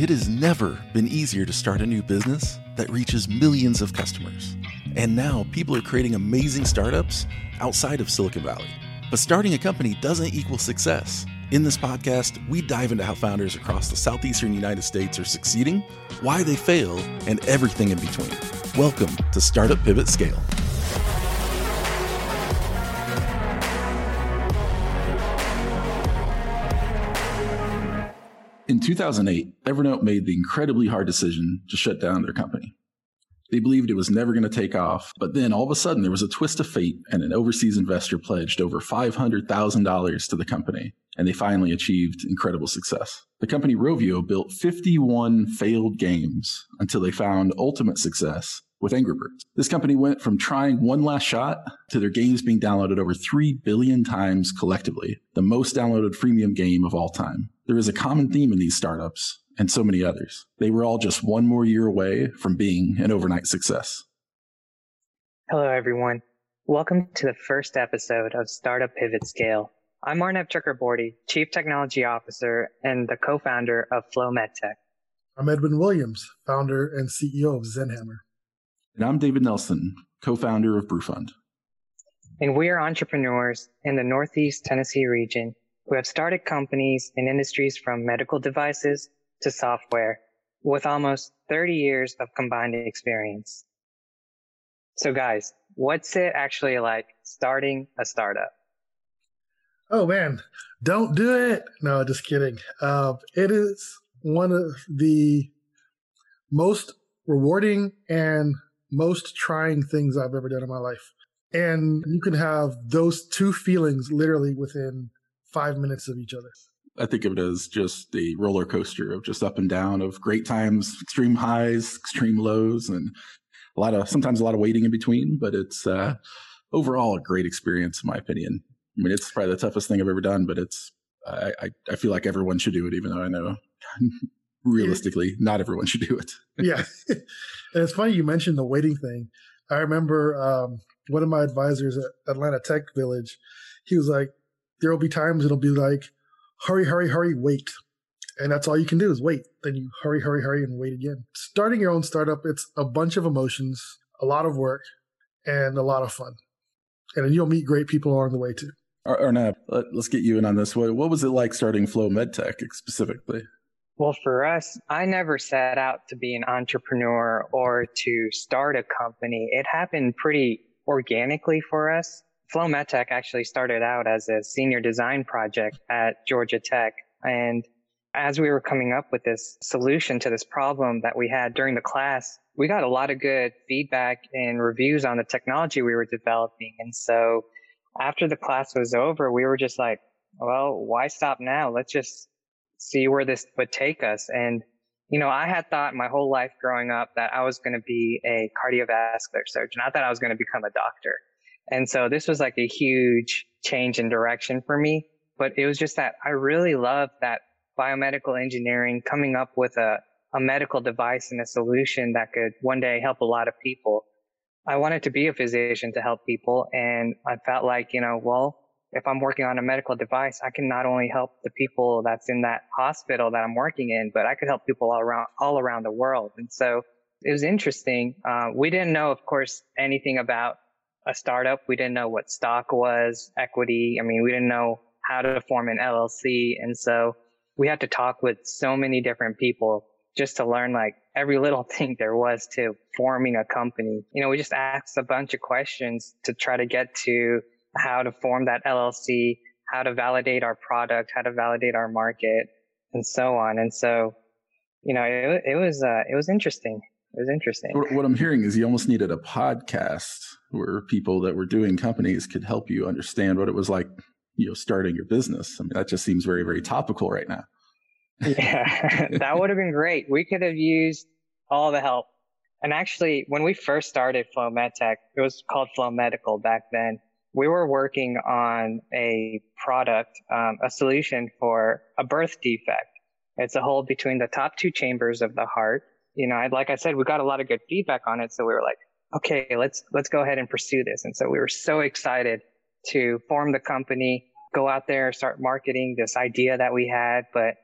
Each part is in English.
It has never been easier to start a new business that reaches millions of customers. And now people are creating amazing startups outside of Silicon Valley. But starting a company doesn't equal success. In this podcast, we dive into how founders across the southeastern United States are succeeding, why they fail, and everything in between. Welcome to Startup Pivot Scale. In 2008, Evernote made the incredibly hard decision to shut down their company. They believed it was never going to take off, but then all of a sudden there was a twist of fate and an overseas investor pledged over $500,000 to the company, and they finally achieved incredible success. The company Rovio built 51 failed games until they found ultimate success with Angry Birds. This company went from trying one last shot to their games being downloaded over 3 billion times collectively, the most downloaded freemium game of all time. There is a common theme in these startups and so many others. They were all just one more year away from being an overnight success. Hello, everyone. Welcome to the first episode of Startup Pivot Scale. I'm Arnab Chakraborty, Chief Technology Officer and the co-founder of Flow MedTech. I'm Edwin Williams, founder and CEO of Zenhammer. And I'm David Nelson, co founder of Brewfund. And we are entrepreneurs in the Northeast Tennessee region who have started companies in industries from medical devices to software with almost 30 years of combined experience. So, guys, what's it actually like starting a startup? Oh, man, don't do it. No, just kidding. Uh, it is one of the most rewarding and most trying things I've ever done in my life. And you can have those two feelings literally within five minutes of each other. I think of it as just a roller coaster of just up and down of great times, extreme highs, extreme lows, and a lot of sometimes a lot of waiting in between. But it's uh, overall a great experience, in my opinion. I mean, it's probably the toughest thing I've ever done, but it's I, I, I feel like everyone should do it, even though I know realistically, not everyone should do it. yeah. and it's funny you mentioned the waiting thing. I remember um, one of my advisors at Atlanta Tech Village, he was like, there will be times it'll be like, hurry, hurry, hurry, wait. And that's all you can do is wait. Then you hurry, hurry, hurry, and wait again. Starting your own startup, it's a bunch of emotions, a lot of work, and a lot of fun. And then you'll meet great people along the way too. Arnab, let's get you in on this. What, what was it like starting Flow MedTech specifically? Well, for us, I never set out to be an entrepreneur or to start a company. It happened pretty organically for us. Flow MedTech actually started out as a senior design project at Georgia Tech. And as we were coming up with this solution to this problem that we had during the class, we got a lot of good feedback and reviews on the technology we were developing. And so after the class was over, we were just like, well, why stop now? Let's just see where this would take us. And, you know, I had thought my whole life growing up that I was going to be a cardiovascular surgeon. I thought I was going to become a doctor. And so this was like a huge change in direction for me. But it was just that I really loved that biomedical engineering coming up with a, a medical device and a solution that could one day help a lot of people. I wanted to be a physician to help people. And I felt like, you know, well, if I'm working on a medical device, I can not only help the people that's in that hospital that I'm working in, but I could help people all around, all around the world. And so it was interesting. Uh, we didn't know, of course, anything about a startup. We didn't know what stock was, equity. I mean, we didn't know how to form an LLC. And so we had to talk with so many different people just to learn like every little thing there was to forming a company. You know, we just asked a bunch of questions to try to get to how to form that LLC, how to validate our product, how to validate our market, and so on. And so, you know, it, it was uh, it was interesting. It was interesting. What I'm hearing is you almost needed a podcast where people that were doing companies could help you understand what it was like, you know, starting your business. I mean, that just seems very, very topical right now. yeah, that would have been great. We could have used all the help. And actually, when we first started Flow MedTech, it was called Flow Medical back then we were working on a product, um, a solution for a birth defect. It's a hole between the top two chambers of the heart. You know, like I said, we got a lot of good feedback on it. So we were like, okay, let's, let's go ahead and pursue this. And so we were so excited to form the company, go out there, start marketing this idea that we had. But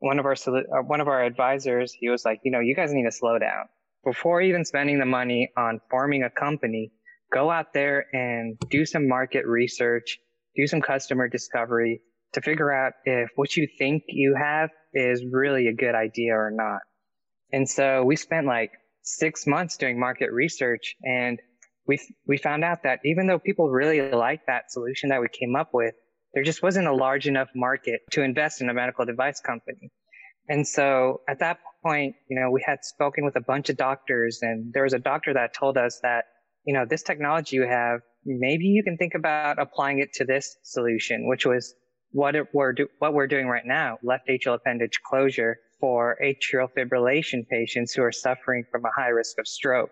one of our uh, one of our advisors, he was like, you know, you guys need to slow down before even spending the money on forming a company. Go out there and do some market research, do some customer discovery to figure out if what you think you have is really a good idea or not. And so we spent like six months doing market research and we, we found out that even though people really liked that solution that we came up with, there just wasn't a large enough market to invest in a medical device company. And so at that point, you know, we had spoken with a bunch of doctors and there was a doctor that told us that, you know, this technology you have, maybe you can think about applying it to this solution, which was what we're do, what we're doing right now, left atrial appendage closure for atrial fibrillation patients who are suffering from a high risk of stroke.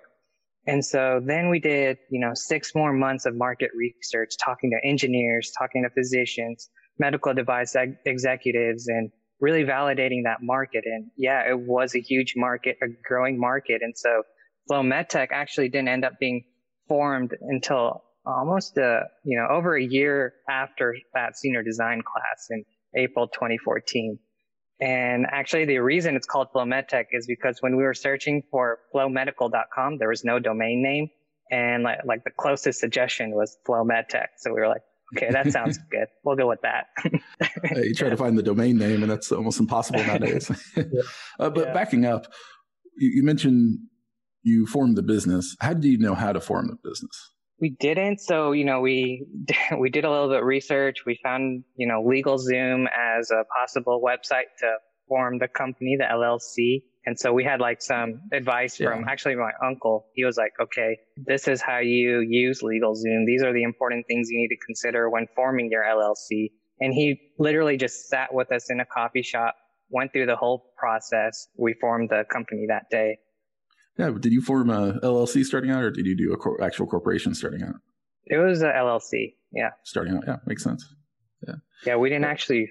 And so then we did, you know, six more months of market research, talking to engineers, talking to physicians, medical device ex- executives, and really validating that market. And yeah, it was a huge market, a growing market. And so Flow MedTech actually didn't end up being formed until almost a, uh, you know, over a year after that senior design class in April 2014. And actually, the reason it's called Flow MedTech is because when we were searching for flowmedical.com, there was no domain name. And like, like the closest suggestion was Flow MedTech. So we were like, okay, that sounds good. We'll go with that. you try to find the domain name, and that's almost impossible nowadays. yeah. uh, but yeah. backing up, you, you mentioned you formed the business. How did you know how to form the business? We didn't. So, you know, we, we did a little bit of research. We found, you know, LegalZoom as a possible website to form the company, the LLC. And so we had like some advice yeah. from actually my uncle. He was like, okay, this is how you use LegalZoom. These are the important things you need to consider when forming your LLC. And he literally just sat with us in a coffee shop, went through the whole process. We formed the company that day. Yeah. Did you form a LLC starting out, or did you do a cor- actual corporation starting out? It was a LLC. Yeah. Starting out. Yeah, makes sense. Yeah. Yeah, we didn't actually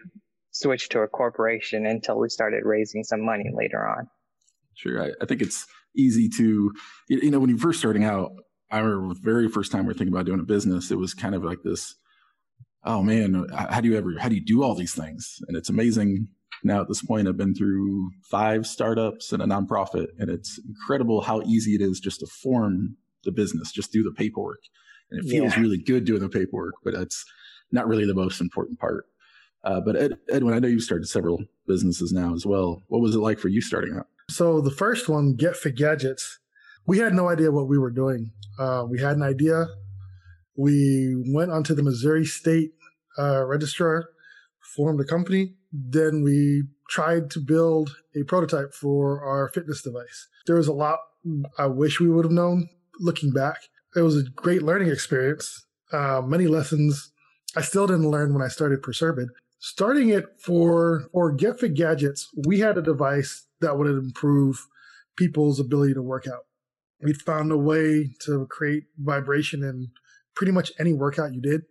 switch to a corporation until we started raising some money later on. Sure. I, I think it's easy to, you know, when you're first starting out, I remember the very first time we are thinking about doing a business, it was kind of like this, oh man, how do you ever, how do you do all these things? And it's amazing now at this point, I've been through five startups and a nonprofit, and it's incredible how easy it is just to form the business, just do the paperwork. And it feels yeah. really good doing the paperwork, but it's not really the most important part. Uh, but Ed, Edwin, I know you've started several businesses now as well. What was it like for you starting out? So the first one, Get Fit Gadgets, we had no idea what we were doing. Uh, we had an idea. We went onto the Missouri State uh, Registrar, formed a company, then we tried to build a prototype for our fitness device. There was a lot I wish we would have known looking back. It was a great learning experience. Uh, many lessons I still didn't learn when I started Proserbid. Starting it for for Get Fit Gadgets, we had a device that would improve people's ability to work out. We found a way to create vibration in pretty much any workout you did.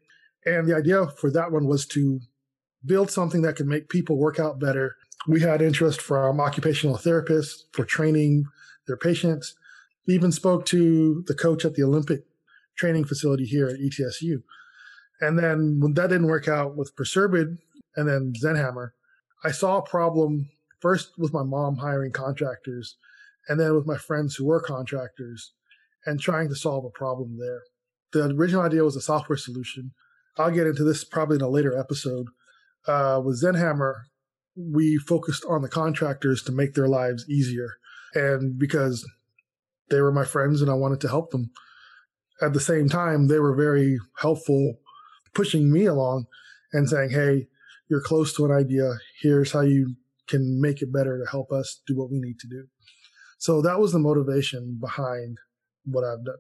And the idea for that one was to build something that could make people work out better. We had interest from occupational therapists for training their patients. We even spoke to the coach at the Olympic training facility here at ETSU. And then when that didn't work out with Proserbid and then Zenhammer, I saw a problem first with my mom hiring contractors and then with my friends who were contractors and trying to solve a problem there. The original idea was a software solution. I'll get into this probably in a later episode, uh, with Zenhammer, we focused on the contractors to make their lives easier. And because they were my friends and I wanted to help them. At the same time, they were very helpful pushing me along and saying, Hey, you're close to an idea. Here's how you can make it better to help us do what we need to do. So that was the motivation behind what I've done.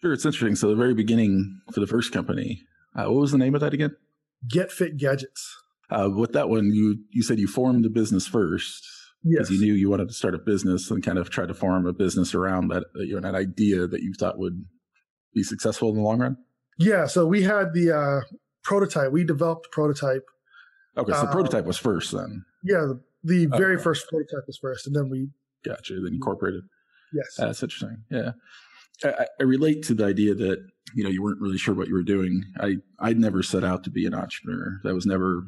Sure. It's interesting. So the very beginning for the first company, uh, what was the name of that again? Get Fit Gadgets. Uh, with that one, you you said you formed the business first because yes. you knew you wanted to start a business and kind of try to form a business around that you know, that idea that you thought would be successful in the long run. Yeah, so we had the uh, prototype. We developed the prototype. Okay, so the uh, prototype was first then. Yeah, the, the very okay. first prototype was first, and then we got gotcha. Then incorporated. Yes, that's interesting. Yeah, I, I relate to the idea that you know you weren't really sure what you were doing. I I'd never set out to be an entrepreneur. That was never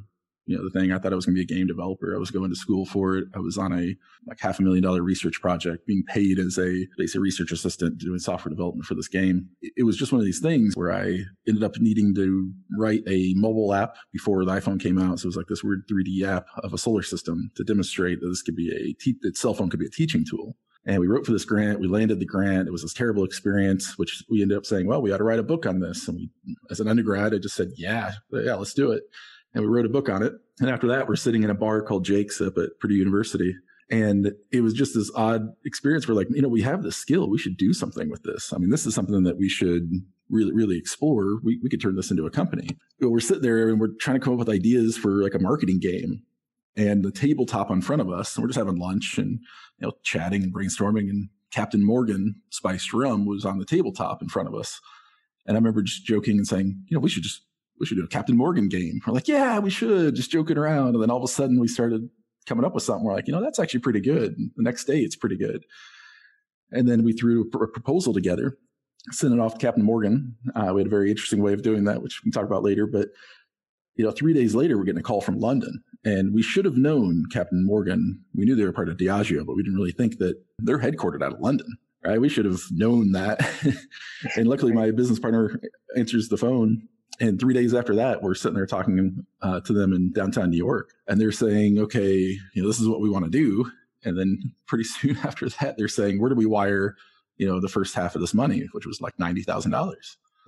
you know the thing. I thought I was going to be a game developer. I was going to school for it. I was on a like half a million dollar research project, being paid as a basic research assistant doing software development for this game. It was just one of these things where I ended up needing to write a mobile app before the iPhone came out. So it was like this weird 3D app of a solar system to demonstrate that this could be a te- that cell phone could be a teaching tool. And we wrote for this grant. We landed the grant. It was this terrible experience, which we ended up saying, well, we ought to write a book on this. And we, as an undergrad, I just said, yeah, yeah, let's do it. And we wrote a book on it. And after that, we're sitting in a bar called Jake's up at Purdue University. And it was just this odd experience where like, you know, we have this skill. We should do something with this. I mean, this is something that we should really, really explore. We, we could turn this into a company. But we're sitting there and we're trying to come up with ideas for like a marketing game and the tabletop in front of us. And we're just having lunch and, you know, chatting and brainstorming. And Captain Morgan spiced rum was on the tabletop in front of us. And I remember just joking and saying, you know, we should just, we should do a Captain Morgan game. We're like, yeah, we should, just joking around. And then all of a sudden we started coming up with something. We're like, you know, that's actually pretty good. And the next day it's pretty good. And then we threw a proposal together, sent it off to Captain Morgan. Uh, we had a very interesting way of doing that, which we can talk about later. But you know, three days later, we're getting a call from London. And we should have known Captain Morgan. We knew they were part of Diageo, but we didn't really think that they're headquartered out of London, right? We should have known that. and luckily, my business partner answers the phone. And three days after that, we're sitting there talking uh, to them in downtown New York. And they're saying, okay, you know, this is what we want to do. And then pretty soon after that, they're saying, where do we wire, you know, the first half of this money, which was like $90,000.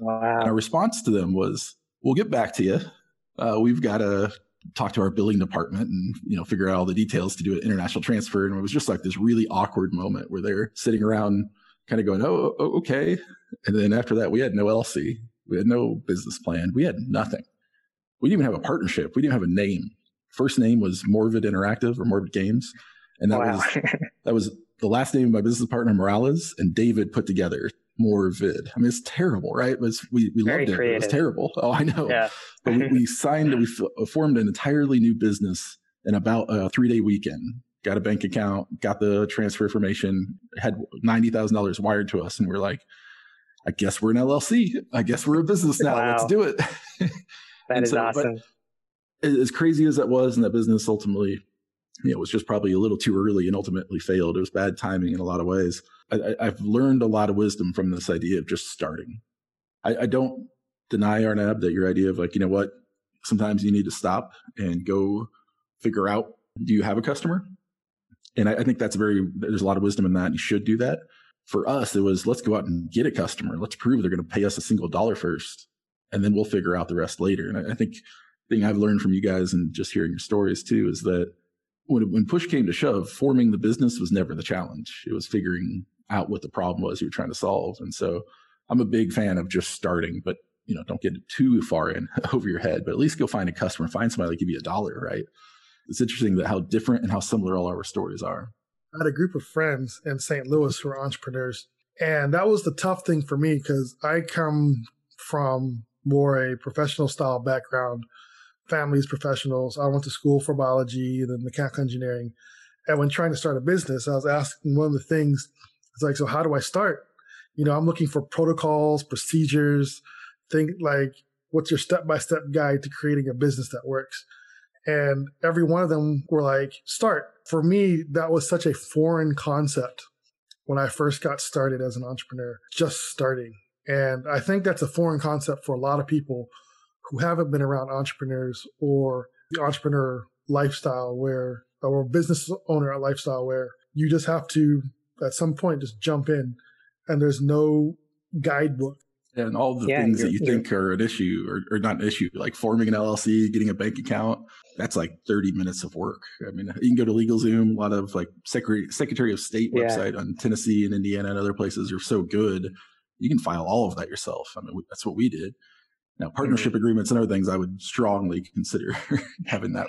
Wow. And our response to them was, we'll get back to you uh, we've got to talk to our billing department and you know figure out all the details to do an international transfer. And it was just like this really awkward moment where they're sitting around kind of going oh, oh okay. And then after that we had no lc we had no business plan. We had nothing. We didn't even have a partnership. We didn't have a name. First name was morvid interactive or morvid games. And that wow. was that was the last name of my business partner morales and david put together more vid. I mean, it's terrible, right? It was, we we loved it. It was terrible. Oh, I know. Yeah. but we, we signed, we f- uh, formed an entirely new business in about a three day weekend. Got a bank account, got the transfer information, had ninety thousand dollars wired to us, and we're like, I guess we're an LLC. I guess we're a business now. Wow. Let's do it. that is so, awesome. As crazy as that was, and that business ultimately, you know, was just probably a little too early and ultimately failed. It was bad timing in a lot of ways. I, have learned a lot of wisdom from this idea of just starting. I, I don't deny Arnab that your idea of like, you know what, sometimes you need to stop and go figure out do you have a customer? And I, I think that's very, there's a lot of wisdom in that. You should do that. For us, it was let's go out and get a customer. Let's prove they're going to pay us a single dollar first, and then we'll figure out the rest later. And I, I think thing I've learned from you guys and just hearing your stories too is that when, when push came to shove, forming the business was never the challenge. It was figuring out what the problem was you were trying to solve. And so I'm a big fan of just starting, but you know, don't get too far in over your head, but at least go find a customer, find somebody that give you a dollar, right? It's interesting that how different and how similar all our stories are. I had a group of friends in St. Louis who are entrepreneurs. And that was the tough thing for me because I come from more a professional style background, families, professionals. I went to school for biology then mechanical engineering. And when trying to start a business, I was asking one of the things it's like, so how do I start? You know, I'm looking for protocols, procedures, think like, what's your step by step guide to creating a business that works? And every one of them were like, start. For me, that was such a foreign concept when I first got started as an entrepreneur, just starting. And I think that's a foreign concept for a lot of people who haven't been around entrepreneurs or the entrepreneur lifestyle where, or business owner lifestyle where you just have to at some point just jump in and there's no guidebook. And all the yeah, things that you think are an issue or, or not an issue, like forming an LLC, getting a bank account, that's like 30 minutes of work. I mean, you can go to LegalZoom. A lot of like Secretary, Secretary of State yeah. website on Tennessee and Indiana and other places are so good. You can file all of that yourself. I mean, that's what we did. Now, partnership agreements and other things, I would strongly consider having that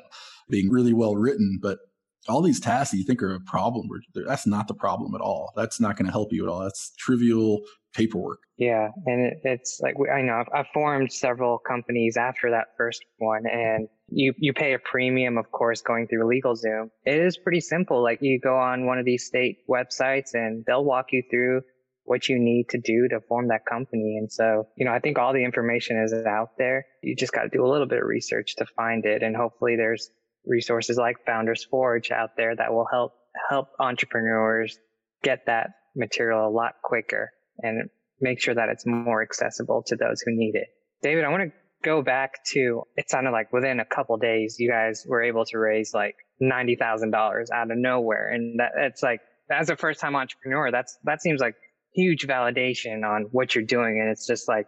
being really well written. But all these tasks that you think are a problem, that's not the problem at all. That's not going to help you at all. That's trivial paperwork. Yeah, and it, it's like I know I've, I've, formed several companies after that first one, and you you pay a premium, of course, going through LegalZoom. It is pretty simple. Like you go on one of these state websites, and they'll walk you through what you need to do to form that company. And so, you know, I think all the information is out there. You just got to do a little bit of research to find it. And hopefully there's resources like Founders Forge out there that will help, help entrepreneurs get that material a lot quicker and make sure that it's more accessible to those who need it. David, I want to go back to it sounded like within a couple days you guys were able to raise like ninety thousand dollars out of nowhere, and that it's like as a first time entrepreneur, that's that seems like huge validation on what you're doing, and it's just like.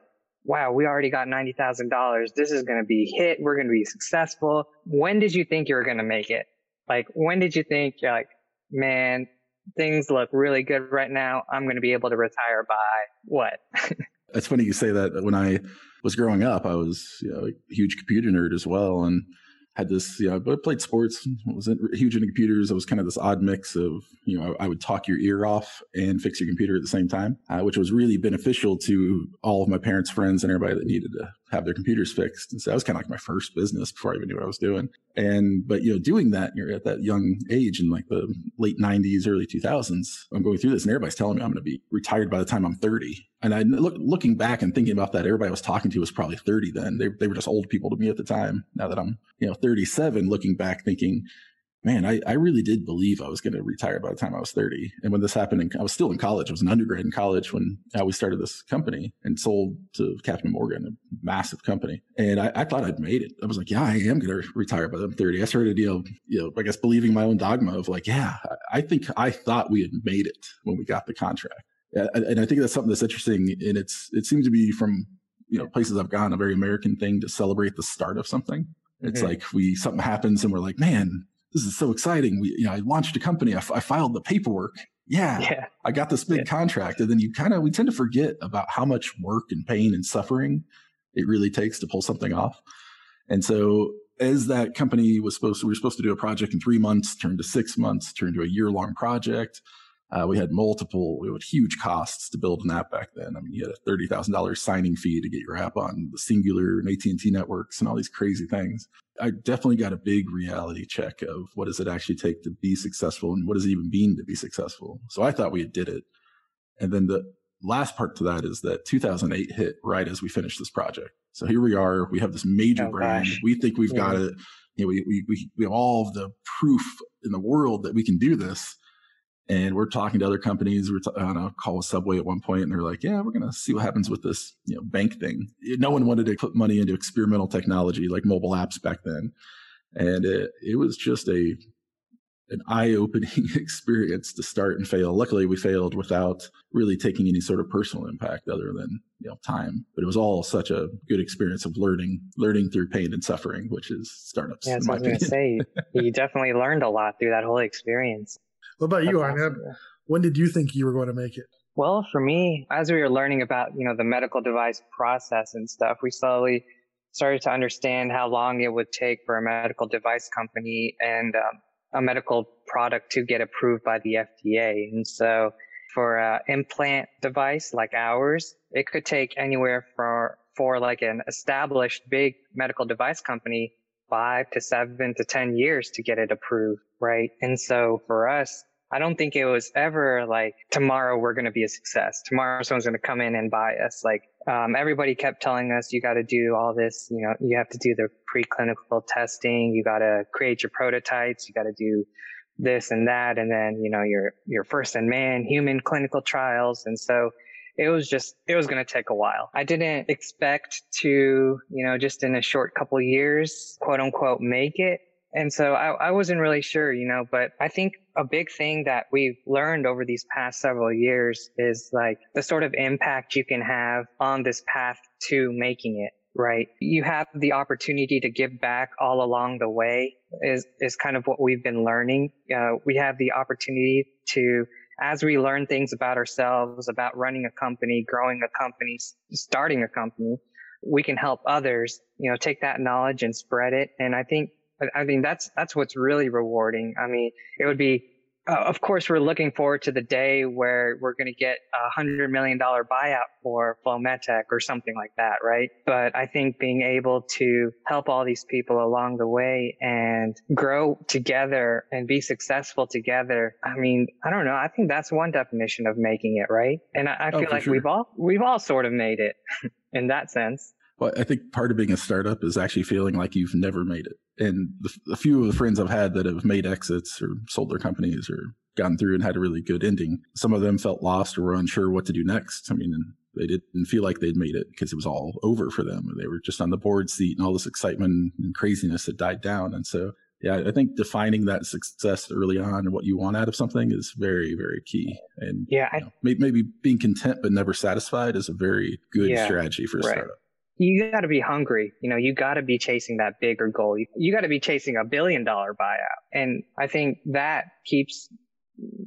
Wow, we already got $90,000. This is going to be hit. We're going to be successful. When did you think you were going to make it? Like, when did you think you're like, man, things look really good right now. I'm going to be able to retire by what? it's funny you say that. When I was growing up, I was you know, a huge computer nerd as well, and had this, you know, I played sports, wasn't huge into computers. I was kind of this odd mix of, you know, I, I would talk your ear off and fix your computer at the same time, uh, which was really beneficial to all of my parents' friends and everybody that needed to have their computers fixed. And so that was kind of like my first business before I even knew what I was doing. And, but, you know, doing that, you're at that young age in like the late 90s, early 2000s, I'm going through this and everybody's telling me I'm going to be retired by the time I'm 30. And I look, looking back and thinking about that, everybody I was talking to was probably 30 then. They, they were just old people to me at the time. Now that I'm, you know, 37, looking back thinking, man, I, I really did believe I was going to retire by the time I was 30. And when this happened, in, I was still in college. I was an undergrad in college when uh, we started this company and sold to Captain Morgan, a massive company. And I, I thought I'd made it. I was like, yeah, I am going to retire by the 30. I started, you know, you know, I guess believing my own dogma of like, yeah, I think I thought we had made it when we got the contract. And I think that's something that's interesting. And it's, it seems to be from, you know, places I've gone, a very American thing to celebrate the start of something. It's mm-hmm. like we, something happens and we're like, man, this is so exciting. We, you know, I launched a company. I, f- I filed the paperwork. Yeah, yeah, I got this big yeah. contract. And then you kind of, we tend to forget about how much work and pain and suffering it really takes to pull something off. And so as that company was supposed to, we were supposed to do a project in three months, turned to six months, turned to a year long project. Uh, we had multiple, we had huge costs to build an app back then. I mean, you had a thirty thousand dollars signing fee to get your app on the Cingular and AT and T networks and all these crazy things. I definitely got a big reality check of what does it actually take to be successful and what does it even mean to be successful. So I thought we did it, and then the last part to that is that 2008 hit right as we finished this project. So here we are. We have this major oh, brand. Gosh. We think we've yeah. got it. You know, we, we, we, we have all the proof in the world that we can do this and we're talking to other companies. We're t- on a call with Subway at one point, and they're like, "Yeah, we're going to see what happens with this, you know, bank thing." No one wanted to put money into experimental technology like mobile apps back then, and it it was just a an eye-opening experience to start and fail. Luckily, we failed without really taking any sort of personal impact other than you know time. But it was all such a good experience of learning, learning through pain and suffering, which is startups. Yeah, I was going to say. You definitely learned a lot through that whole experience. What about you, Arnab? Awesome. When did you think you were going to make it? Well, for me, as we were learning about, you know, the medical device process and stuff, we slowly started to understand how long it would take for a medical device company and um, a medical product to get approved by the FDA. And so for an implant device like ours, it could take anywhere for, for like an established big medical device company five to seven to 10 years to get it approved. Right. And so for us, I don't think it was ever like tomorrow we're going to be a success. Tomorrow someone's going to come in and buy us. Like um, everybody kept telling us, you got to do all this. You know, you have to do the preclinical testing. You got to create your prototypes. You got to do this and that, and then you know your your first in man human clinical trials. And so it was just it was going to take a while. I didn't expect to you know just in a short couple years, quote unquote, make it. And so I, I wasn't really sure, you know, but I think a big thing that we've learned over these past several years is like the sort of impact you can have on this path to making it right? You have the opportunity to give back all along the way is, is kind of what we've been learning. Uh, we have the opportunity to, as we learn things about ourselves, about running a company, growing a company, starting a company, we can help others, you know, take that knowledge and spread it. And I think I mean, that's, that's what's really rewarding. I mean, it would be uh, of course, we're looking forward to the day where we're going to get a hundred million dollar buyout for Flow MedTech or something like that, right? But I think being able to help all these people along the way and grow together and be successful together. I mean, I don't know. I think that's one definition of making it, right? And I, I oh, feel oh, like sure. we've all we've all sort of made it in that sense. Well, I think part of being a startup is actually feeling like you've never made it. And the, the few of the friends I've had that have made exits or sold their companies or gotten through and had a really good ending, some of them felt lost or were unsure what to do next. I mean, they didn't feel like they'd made it because it was all over for them. They were just on the board seat and all this excitement and craziness had died down. And so, yeah, I think defining that success early on and what you want out of something is very, very key. And yeah, I, you know, maybe being content but never satisfied is a very good yeah, strategy for a right. startup you got to be hungry. You know, you got to be chasing that bigger goal. You, you got to be chasing a billion dollar buyout. And I think that keeps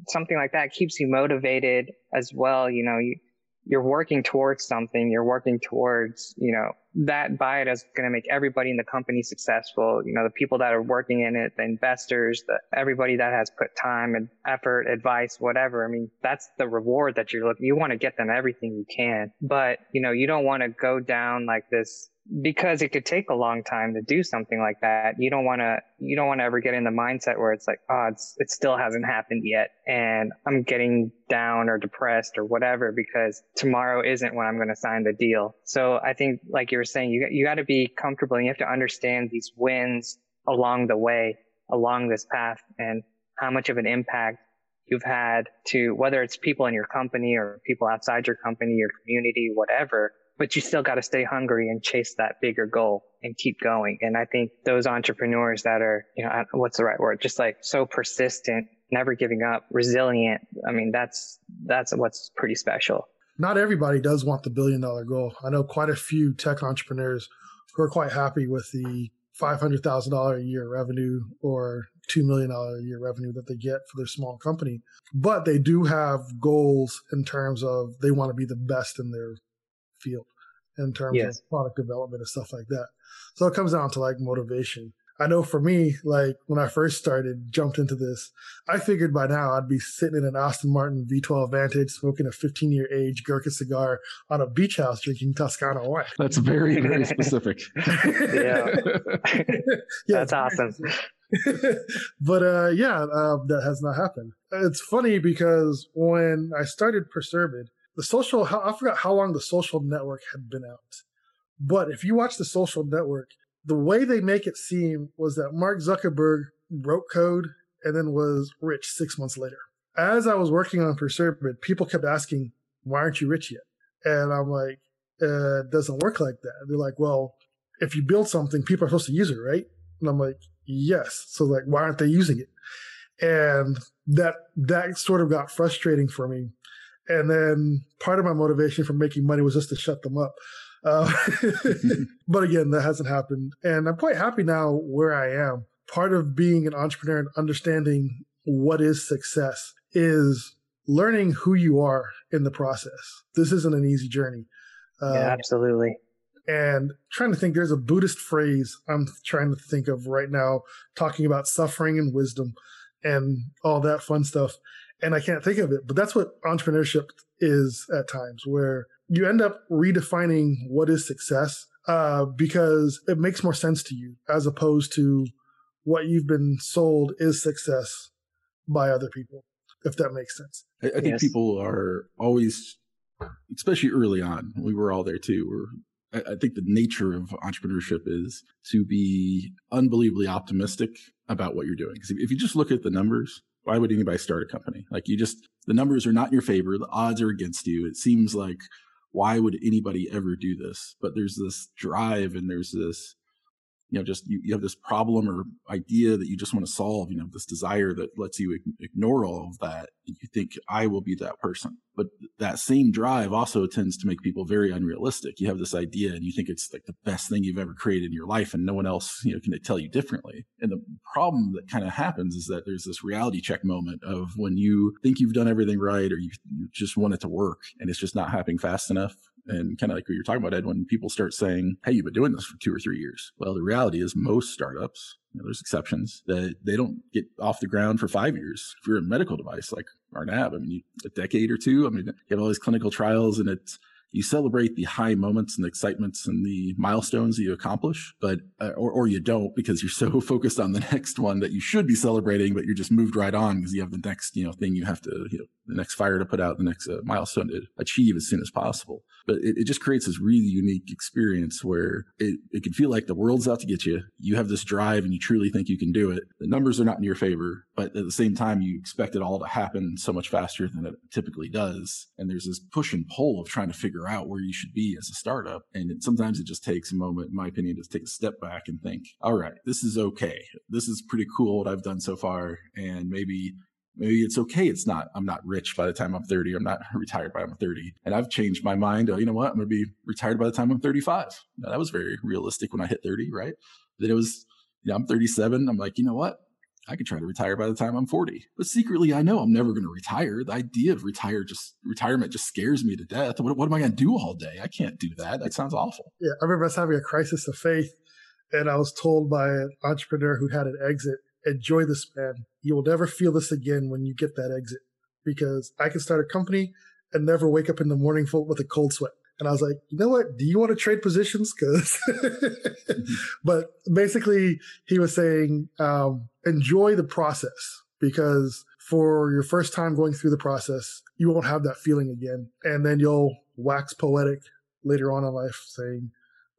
something like that keeps you motivated as well. You know, you, you're working towards something. You're working towards, you know, that buyout is going to make everybody in the company successful. You know, the people that are working in it, the investors, the everybody that has put time and effort, advice, whatever. I mean, that's the reward that you're looking. You want to get them everything you can, but you know, you don't want to go down like this because it could take a long time to do something like that. You don't want to, you don't want to ever get in the mindset where it's like, oh, it's, it still hasn't happened yet. And I'm getting down or depressed or whatever because tomorrow isn't when I'm going to sign the deal. So I think, like you were saying, you, you got to be comfortable and you have to understand these wins along the way, along this path and how much of an impact you've had to whether it's people in your company or people outside your company, your community, whatever but you still got to stay hungry and chase that bigger goal and keep going. And I think those entrepreneurs that are, you know, what's the right word? Just like so persistent, never giving up, resilient. I mean, that's, that's what's pretty special. Not everybody does want the billion dollar goal. I know quite a few tech entrepreneurs who are quite happy with the $500,000 a year revenue or $2 million a year revenue that they get for their small company. But they do have goals in terms of they want to be the best in their field in terms yes. of product development and stuff like that. So it comes down to like motivation. I know for me, like when I first started, jumped into this, I figured by now I'd be sitting in an Aston Martin V12 Vantage, smoking a 15 year age Gurkha cigar on a beach house, drinking Toscano wine. That's very, very specific. yeah. yeah. That's awesome. but uh, yeah, uh, that has not happened. It's funny because when I started Perservid, the social I forgot how long the social network had been out. But if you watch the social network, the way they make it seem was that Mark Zuckerberg wrote code and then was rich six months later. As I was working on Perservid, people kept asking, why aren't you rich yet? And I'm like, uh, it doesn't work like that. They're like, well, if you build something, people are supposed to use it, right? And I'm like, yes. So like, why aren't they using it? And that, that sort of got frustrating for me and then part of my motivation for making money was just to shut them up. Uh, but again, that hasn't happened. And I'm quite happy now where I am. Part of being an entrepreneur and understanding what is success is learning who you are in the process. This isn't an easy journey. Uh, yeah, absolutely. And trying to think, there's a Buddhist phrase I'm trying to think of right now, talking about suffering and wisdom and all that fun stuff and I can't think of it, but that's what entrepreneurship is at times, where you end up redefining what is success uh, because it makes more sense to you as opposed to what you've been sold is success by other people, if that makes sense. I, I think yes. people are always, especially early on, we were all there too. We're, I think the nature of entrepreneurship is to be unbelievably optimistic about what you're doing. Because if you just look at the numbers, why would anybody start a company? Like you just, the numbers are not in your favor. The odds are against you. It seems like, why would anybody ever do this? But there's this drive and there's this you know, just you, you have this problem or idea that you just want to solve, you know, this desire that lets you ignore all of that. And you think, I will be that person. But that same drive also tends to make people very unrealistic. You have this idea and you think it's like the best thing you've ever created in your life and no one else, you know, can tell you differently. And the problem that kind of happens is that there's this reality check moment of when you think you've done everything right or you, you just want it to work and it's just not happening fast enough. And kind of like what you're talking about, Ed, when people start saying, Hey, you've been doing this for two or three years. Well, the reality is most startups, you know, there's exceptions that they don't get off the ground for five years. If you're a medical device like Arnab, I mean, a decade or two, I mean, you have all these clinical trials and it's, you celebrate the high moments and the excitements and the milestones that you accomplish, but uh, or or you don't because you're so focused on the next one that you should be celebrating, but you're just moved right on because you have the next you know thing you have to you know the next fire to put out, the next uh, milestone to achieve as soon as possible. But it, it just creates this really unique experience where it, it can feel like the world's out to get you. You have this drive and you truly think you can do it. The numbers are not in your favor, but at the same time, you expect it all to happen so much faster than it typically does. And there's this push and pull of trying to figure out where you should be as a startup. And it, sometimes it just takes a moment, in my opinion, to take a step back and think, all right, this is okay. This is pretty cool what I've done so far. And maybe maybe it's okay. It's not, I'm not rich by the time I'm 30. I'm not retired by I'm 30. And I've changed my mind. Oh, you know what? I'm going to be retired by the time I'm 35. Now, that was very realistic when I hit 30, right? Then it was, you know, I'm 37. I'm like, you know what? I could try to retire by the time I'm 40. But secretly, I know I'm never going to retire. The idea of retire just retirement just scares me to death. What, what am I going to do all day? I can't do that. That sounds awful. Yeah, I remember us having a crisis of faith, and I was told by an entrepreneur who had an exit enjoy this, man. You will never feel this again when you get that exit because I can start a company and never wake up in the morning full with a cold sweat. And I was like, you know what? Do you want to trade positions? Cause, but basically he was saying, um, enjoy the process because for your first time going through the process, you won't have that feeling again. And then you'll wax poetic later on in life saying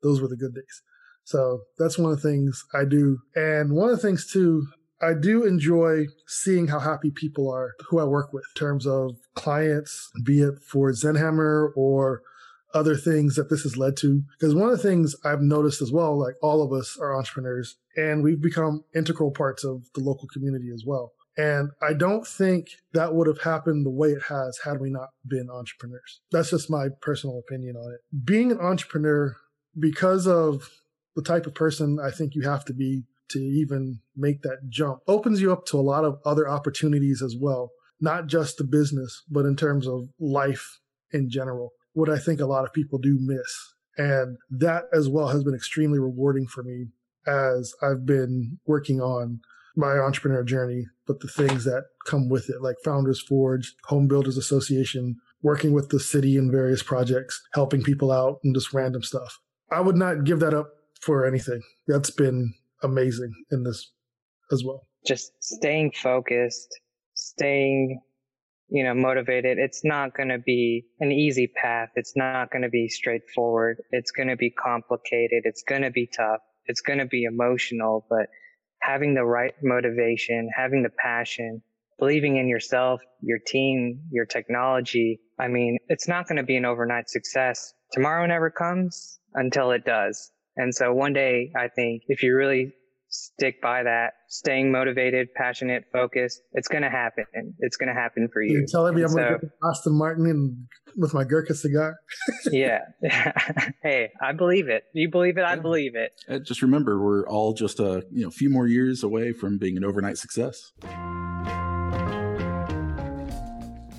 those were the good days. So that's one of the things I do. And one of the things too, I do enjoy seeing how happy people are who I work with in terms of clients, be it for Zenhammer or other things that this has led to. Because one of the things I've noticed as well, like all of us are entrepreneurs and we've become integral parts of the local community as well. And I don't think that would have happened the way it has had we not been entrepreneurs. That's just my personal opinion on it. Being an entrepreneur, because of the type of person I think you have to be to even make that jump. Opens you up to a lot of other opportunities as well, not just the business, but in terms of life in general, what I think a lot of people do miss. And that as well has been extremely rewarding for me as I've been working on my entrepreneur journey, but the things that come with it, like Founders Forge, Home Builders Association, working with the city in various projects, helping people out and just random stuff. I would not give that up for anything. That's been amazing in this as well. Just staying focused, staying, you know, motivated. It's not going to be an easy path. It's not going to be straightforward. It's going to be complicated. It's going to be tough. It's going to be emotional, but having the right motivation, having the passion, believing in yourself, your team, your technology. I mean, it's not going to be an overnight success. Tomorrow never comes until it does. And so one day, I think if you really stick by that, staying motivated, passionate, focused, it's going to happen. It's going to happen for you. You're telling me and I'm so, going to Aston Martin and with my Gurkha cigar? yeah. hey, I believe it. You believe it? I believe it. Uh, just remember, we're all just a you know few more years away from being an overnight success.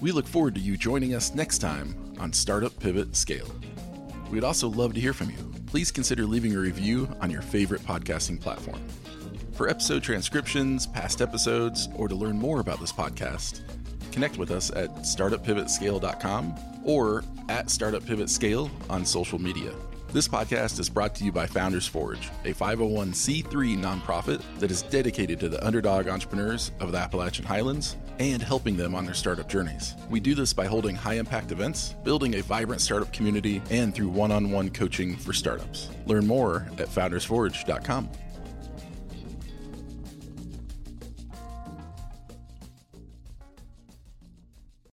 We look forward to you joining us next time on Startup Pivot Scale. We'd also love to hear from you please consider leaving a review on your favorite podcasting platform. For episode transcriptions, past episodes, or to learn more about this podcast, connect with us at startuppivotscale.com or at startuppivotscale on social media. This podcast is brought to you by Founders Forge, a 501c3 nonprofit that is dedicated to the underdog entrepreneurs of the Appalachian Highlands and helping them on their startup journeys. We do this by holding high impact events, building a vibrant startup community, and through one on one coaching for startups. Learn more at foundersforge.com.